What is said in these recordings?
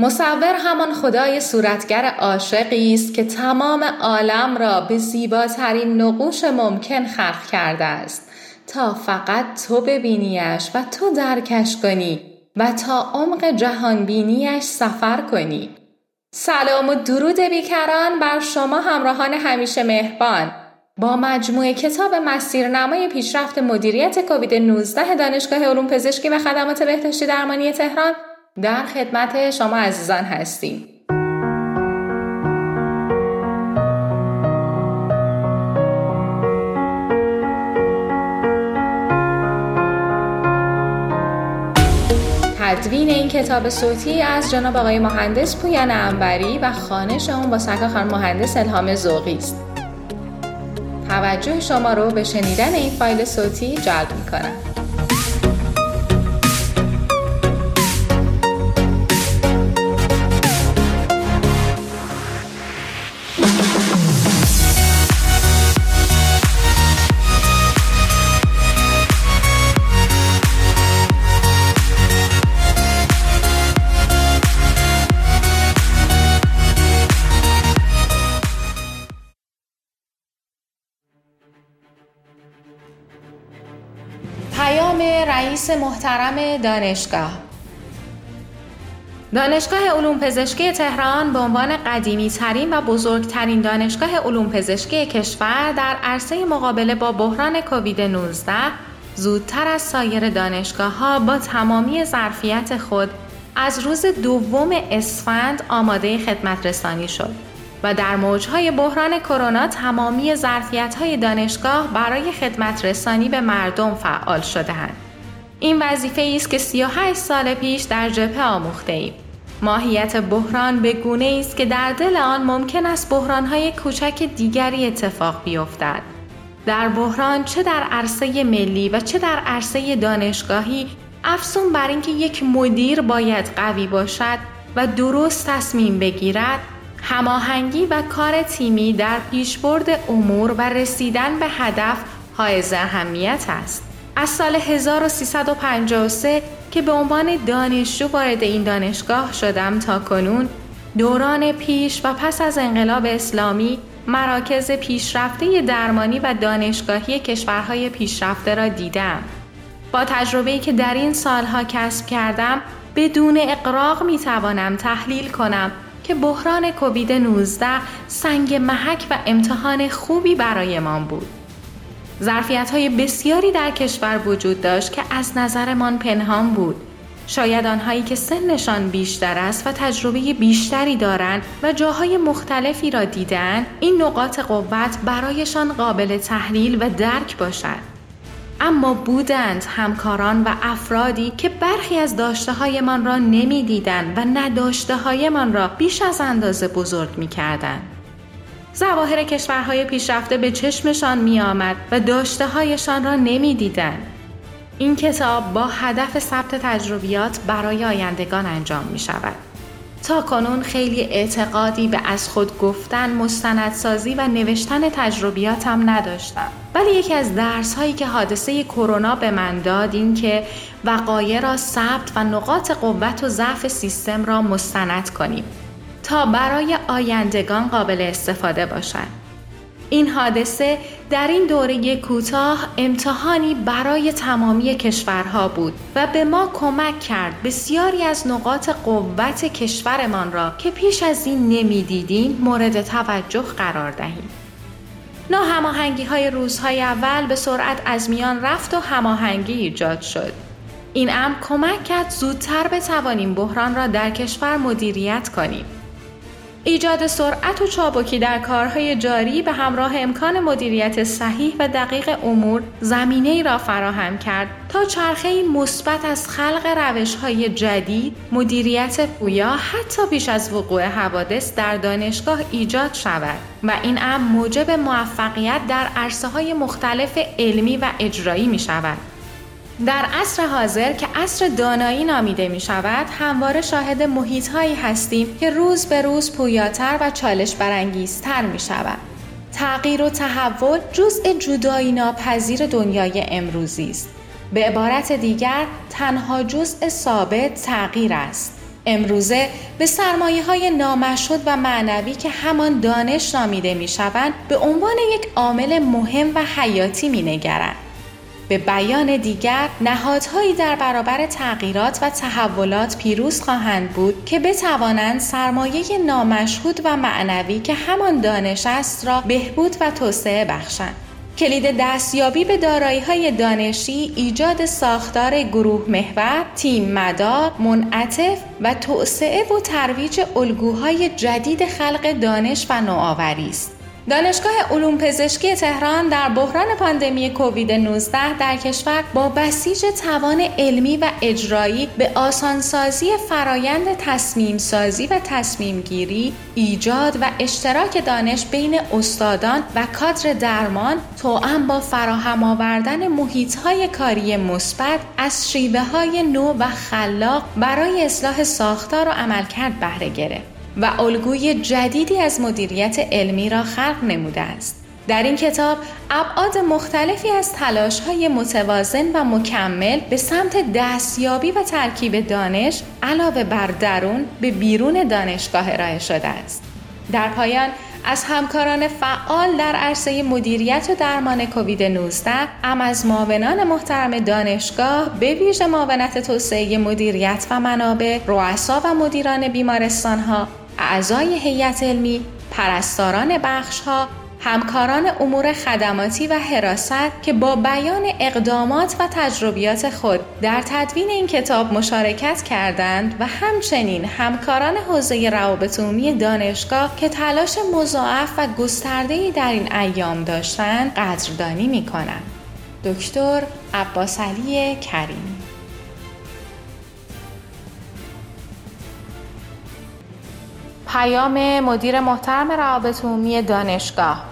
مصور همان خدای صورتگر عاشقی است که تمام عالم را به زیباترین نقوش ممکن خلق کرده است. تا فقط تو ببینیش و تو درکش کنی و تا عمق جهانبینیش سفر کنی. سلام و درود بیکران بر شما همراهان همیشه مهربان. با مجموعه کتاب مسیرنمای پیشرفت مدیریت کووید 19 دانشگاه علوم پزشکی و خدمات بهداشتی درمانی تهران در خدمت شما عزیزان هستیم. تدوین این کتاب صوتی از جناب آقای مهندس پویان انبری و خانش اون با سرکار خانم مهندس الهام زوقی است. توجه شما رو به شنیدن این فایل صوتی جلب می‌کنم. رئیس محترم دانشگاه دانشگاه علوم پزشکی تهران به عنوان قدیمی ترین و بزرگترین دانشگاه علوم پزشکی کشور در عرصه مقابله با بحران کووید 19 زودتر از سایر دانشگاه ها با تمامی ظرفیت خود از روز دوم اسفند آماده خدمت رسانی شد. و در موجهای بحران کرونا تمامی ظرفیت‌های دانشگاه برای خدمت رسانی به مردم فعال شدهاند. این وظیفه است که 38 سال پیش در جبهه آموخته ایم. ماهیت بحران به گونه است که در دل آن ممکن است بحرانهای کوچک دیگری اتفاق بیفتد. در بحران چه در عرصه ملی و چه در عرصه دانشگاهی افزون بر اینکه یک مدیر باید قوی باشد و درست تصمیم بگیرد هماهنگی و کار تیمی در پیشبرد امور و رسیدن به هدف حائز اهمیت است. از سال 1353 که به عنوان دانشجو وارد این دانشگاه شدم تا کنون دوران پیش و پس از انقلاب اسلامی مراکز پیشرفته درمانی و دانشگاهی کشورهای پیشرفته را دیدم. با تجربه‌ای که در این سالها کسب کردم بدون اقراق می توانم تحلیل کنم که بحران کووید 19 سنگ محک و امتحان خوبی برایمان بود. ظرفیت های بسیاری در کشور وجود داشت که از نظرمان پنهان بود. شاید آنهایی که سنشان بیشتر است و تجربه بیشتری دارند و جاهای مختلفی را دیدن این نقاط قوت برایشان قابل تحلیل و درک باشد. اما بودند همکاران و افرادی که برخی از داشته هایمان را نمی‌دیدند و نداشته هایمان را بیش از اندازه بزرگ می کردن. زواهر کشورهای پیشرفته به چشمشان می آمد و داشته هایشان را نمی دیدن. این کتاب با هدف ثبت تجربیات برای آیندگان انجام می شود. تا کنون خیلی اعتقادی به از خود گفتن، مستندسازی و نوشتن تجربیاتم نداشتم. ولی یکی از درس هایی که حادثه کرونا به من داد این که وقایع را ثبت و نقاط قوت و ضعف سیستم را مستند کنیم تا برای آیندگان قابل استفاده باشد. این حادثه در این دوره کوتاه امتحانی برای تمامی کشورها بود و به ما کمک کرد بسیاری از نقاط قوت کشورمان را که پیش از این نمی‌دیدیم مورد توجه قرار دهیم. ناهماهنگی های روزهای اول به سرعت از میان رفت و هماهنگی ایجاد شد. این امر کمک کرد زودتر بتوانیم بحران را در کشور مدیریت کنیم. ایجاد سرعت و چابکی در کارهای جاری به همراه امکان مدیریت صحیح و دقیق امور زمینه ای را فراهم کرد تا چرخه مثبت از خلق روش های جدید، مدیریت پویا حتی پیش از وقوع حوادث در دانشگاه ایجاد شود و این امر موجب موفقیت در عرصه های مختلف علمی و اجرایی می شود. در عصر حاضر که عصر دانایی نامیده می شود همواره شاهد محیط هایی هستیم که روز به روز پویاتر و چالش برانگیزتر می شود. تغییر و تحول جزء جدایی ناپذیر دنیای امروزی است. به عبارت دیگر تنها جزء ثابت تغییر است. امروزه به سرمایه های نامشهود و معنوی که همان دانش نامیده می شوند به عنوان یک عامل مهم و حیاتی می نگرند. به بیان دیگر نهادهایی در برابر تغییرات و تحولات پیروز خواهند بود که بتوانند سرمایه نامشهود و معنوی که همان دانش است را بهبود و توسعه بخشند کلید دستیابی به دارایی های دانشی ایجاد ساختار گروه محور، تیم مدار، منعطف و توسعه و ترویج الگوهای جدید خلق دانش و نوآوری است. دانشگاه علوم پزشکی تهران در بحران پاندمی کووید 19 در کشور با بسیج توان علمی و اجرایی به آسانسازی فرایند تصمیم سازی و تصمیم گیری، ایجاد و اشتراک دانش بین استادان و کادر درمان توأم با فراهم آوردن محیط های کاری مثبت از شیوه های نو و خلاق برای اصلاح ساختار و عملکرد بهره گرفت. و الگوی جدیدی از مدیریت علمی را خلق نموده است. در این کتاب ابعاد مختلفی از تلاش های متوازن و مکمل به سمت دستیابی و ترکیب دانش علاوه بر درون به بیرون دانشگاه ارائه شده است. در پایان از همکاران فعال در عرصه مدیریت و درمان کووید 19 ام از معاونان محترم دانشگاه به ویژه معاونت توسعه مدیریت و منابع رؤسا و مدیران بیمارستان ها اعضای هیئت علمی، پرستاران بخش ها، همکاران امور خدماتی و حراست که با بیان اقدامات و تجربیات خود در تدوین این کتاب مشارکت کردند و همچنین همکاران حوزه روابط عمومی دانشگاه که تلاش مضاعف و گسترده‌ای در این ایام داشتند قدردانی می کنند. دکتر عباس علی کریمی پیام مدیر محترم روابط عمومی دانشگاه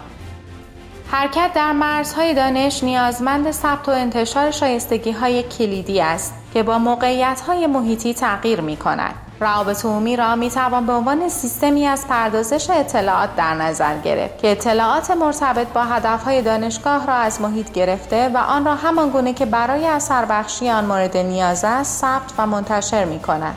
حرکت در مرزهای دانش نیازمند ثبت و انتشار شایستگی های کلیدی است که با موقعیت های محیطی تغییر می کند. روابط عمومی را می توان به عنوان سیستمی از پردازش اطلاعات در نظر گرفت که اطلاعات مرتبط با هدفهای دانشگاه را از محیط گرفته و آن را همان گونه که برای اثر بخشی آن مورد نیاز است ثبت و منتشر می کند.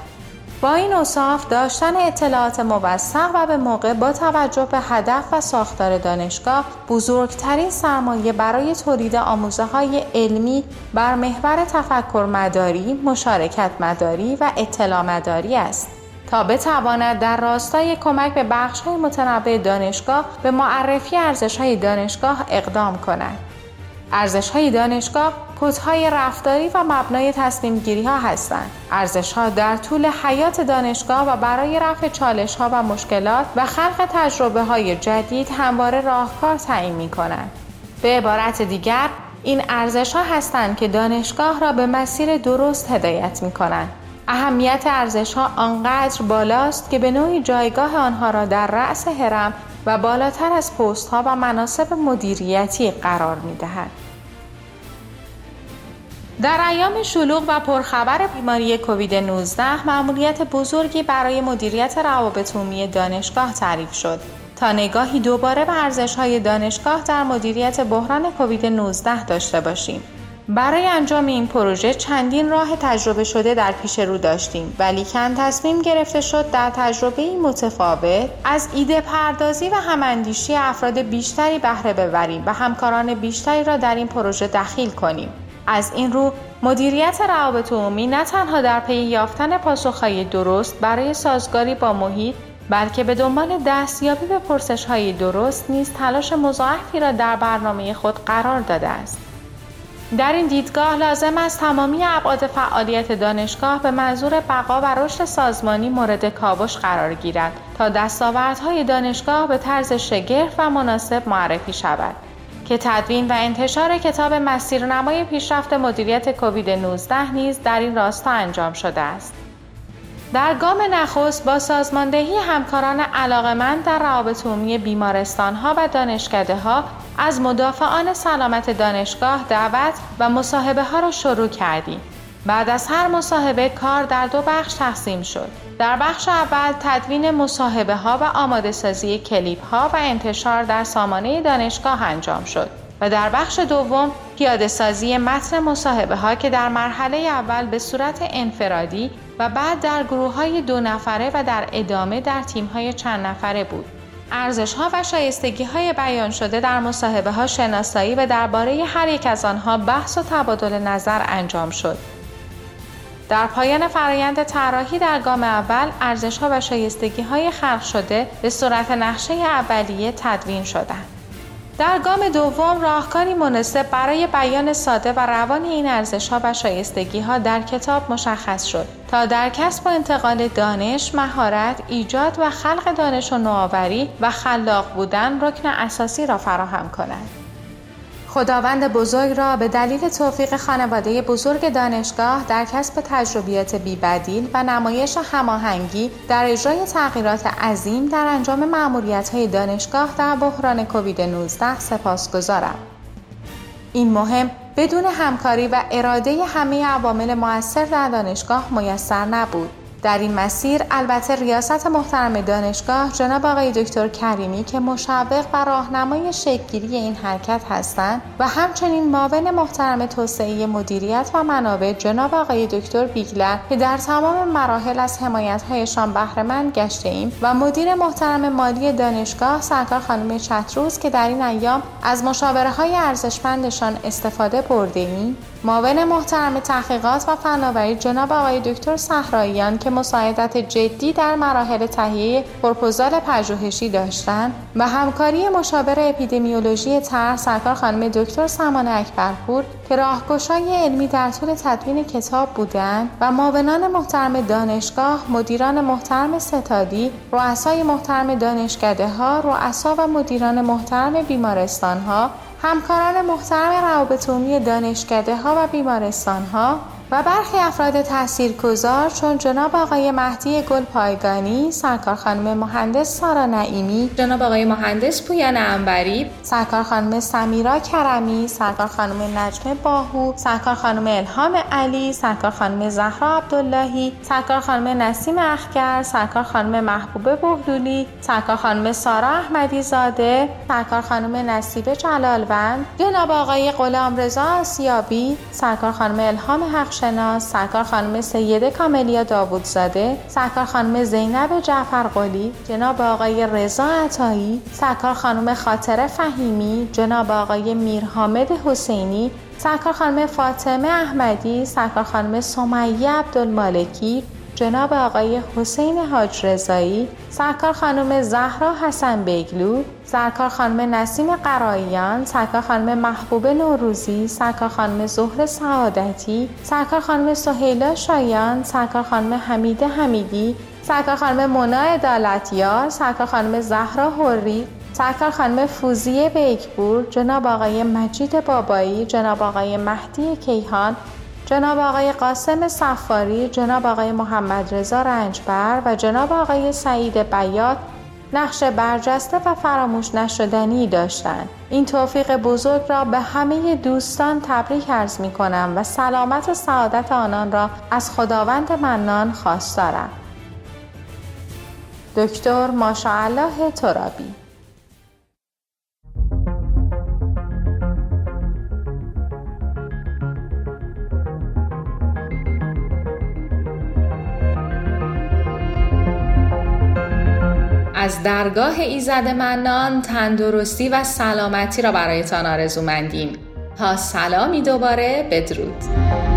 با این اصاف داشتن اطلاعات موثق و به موقع با توجه به هدف و ساختار دانشگاه بزرگترین سرمایه برای تولید آموزه های علمی بر محور تفکر مداری، مشارکت مداری و اطلاع مداری است. تا بتواند در راستای کمک به بخش های دانشگاه به معرفی ارزش های دانشگاه اقدام کند. ارزش های دانشگاه کودهای رفتاری و مبنای تصمیم گیری ها هستند. ارزش ها در طول حیات دانشگاه و برای رفع چالش ها و مشکلات و خلق تجربه های جدید همواره راهکار تعیین می کنند. به عبارت دیگر این ارزش ها هستند که دانشگاه را به مسیر درست هدایت می کنند. اهمیت ارزش ها آنقدر بالاست که به نوعی جایگاه آنها را در رأس هرم و بالاتر از پست ها و مناسب مدیریتی قرار می دهد. در ایام شلوغ و پرخبر بیماری کووید 19 معمولیت بزرگی برای مدیریت روابط عمومی دانشگاه تعریف شد تا نگاهی دوباره به ارزش‌های دانشگاه در مدیریت بحران کووید 19 داشته باشیم. برای انجام این پروژه چندین راه تجربه شده در پیش رو داشتیم ولی کن تصمیم گرفته شد در تجربه متفاوت از ایده پردازی و هماندیشی افراد بیشتری بهره ببریم و همکاران بیشتری را در این پروژه دخیل کنیم. از این رو مدیریت روابط عمومی نه تنها در پی یافتن پاسخهای درست برای سازگاری با محیط بلکه به دنبال دستیابی به پرسش های درست نیز تلاش مضاعفی را در برنامه خود قرار داده است. در این دیدگاه لازم است تمامی ابعاد فعالیت دانشگاه به منظور بقا و رشد سازمانی مورد کاوش قرار گیرد تا دستاوردهای دانشگاه به طرز شگرف و مناسب معرفی شود. که تدوین و انتشار کتاب مسیرنمای پیشرفت مدیریت کووید 19 نیز در این راستا انجام شده است. در گام نخست با سازماندهی همکاران علاقمند در روابط عمومی بیمارستان ها و دانشکده ها از مدافعان سلامت دانشگاه دعوت و مصاحبه ها را شروع کردیم بعد از هر مصاحبه کار در دو بخش تقسیم شد. در بخش اول تدوین مصاحبه ها و آماده سازی کلیپ ها و انتشار در سامانه دانشگاه انجام شد و در بخش دوم پیاده سازی متن مصاحبه ها که در مرحله اول به صورت انفرادی و بعد در گروه های دو نفره و در ادامه در تیم های چند نفره بود. ارزش ها و شایستگی های بیان شده در مصاحبه ها شناسایی و درباره هر یک از آنها بحث و تبادل نظر انجام شد. در پایان فرایند طراحی در گام اول ارزش ها و شایستگی های خلق شده به صورت نقشه اولیه تدوین شدند. در گام دوم راهکاری مناسب برای بیان ساده و روان این ارزش ها و شایستگی ها در کتاب مشخص شد تا در کسب و انتقال دانش، مهارت، ایجاد و خلق دانش و نوآوری و خلاق بودن رکن اساسی را فراهم کند. خداوند بزرگ را به دلیل توفیق خانواده بزرگ دانشگاه در کسب تجربیات بیبدیل و نمایش هماهنگی در اجرای تغییرات عظیم در انجام های دانشگاه در بحران کووید 19 سپاس گذارم. این مهم بدون همکاری و اراده همه عوامل موثر در دانشگاه میسر نبود. در این مسیر البته ریاست محترم دانشگاه جناب آقای دکتر کریمی که مشوق و راهنمای شکلگیری این حرکت هستند و همچنین معاون محترم توسعه مدیریت و منابع جناب آقای دکتر بیگلر که در تمام مراحل از حمایتهایشان بهرهمند گشته ایم و مدیر محترم مالی دانشگاه سرکار خانم چتروز که در این ایام از مشاوره های ارزشمندشان استفاده برده معاون محترم تحقیقات و فناوری جناب آقای دکتر صحراییان که مساعدت جدی در مراحل تهیه پرپوزال پژوهشی داشتند و همکاری مشاور اپیدمیولوژی طرح سرکار خانم دکتر سمان اکبرپور که راهگشای علمی در طول تدوین کتاب بودند و معاونان محترم دانشگاه مدیران محترم ستادی رؤسای محترم دانشکده ها رؤسا و مدیران محترم بیمارستان ها همکاران محترم روابط عمومی دانشکده ها و بیمارستان ها و برخی افراد تاثیرگذار چون جناب آقای مهدی گل پایگانی، سرکار خانم مهندس سارا نعیمی، جناب آقای مهندس پویان انبری، سرکار خانم سمیرا کرمی، سرکار خانم نجمه باهو، سرکار خانم الهام علی، سرکار خانم زهرا عبداللهی، سرکار خانم نسیم اخگر، سرکار خانم محبوبه بهلولی، سرکار خانم سارا احمدی زاده، سرکار خانم نصیبه جلالوند، جناب آقای غلام رضا آسیابی، سرکار خانم الهام حق شناس سرکار خانم سیده کاملیا داوودزاده سرکار خانم زینب جعفرقلی جناب آقای رضا عطایی سرکار خانم خاطره فهیمی جناب آقای میرحامد حسینی سرکار خانم فاطمه احمدی سرکار خانم سمیه عبدالمالکی جناب آقای حسین حاج رضایی، سرکار خانم زهرا حسن بیگلو، سرکار خانم نسیم قراییان، سرکار خانم محبوب نوروزی، سرکار خانم زهر سعادتی، سرکار خانم سهیلا شایان، سرکار خانم حمیده حمیدی، سرکار خانم مونا ادالتیار، سرکار خانم زهرا حری، سرکار خانم فوزیه بیکپور، جناب آقای مجید بابایی، جناب آقای مهدی کیهان، جناب آقای قاسم صفاری، جناب آقای محمد رضا رنجبر و جناب آقای سعید بیات نقش برجسته و فراموش نشدنی داشتند. این توفیق بزرگ را به همه دوستان تبریک عرض می کنم و سلامت و سعادت آنان را از خداوند منان خواستارم. دکتر ماشاءالله ترابی از درگاه ایزد منان تندرستی و سلامتی را برایتان آرزو مندیم تا سلامی دوباره بدرود.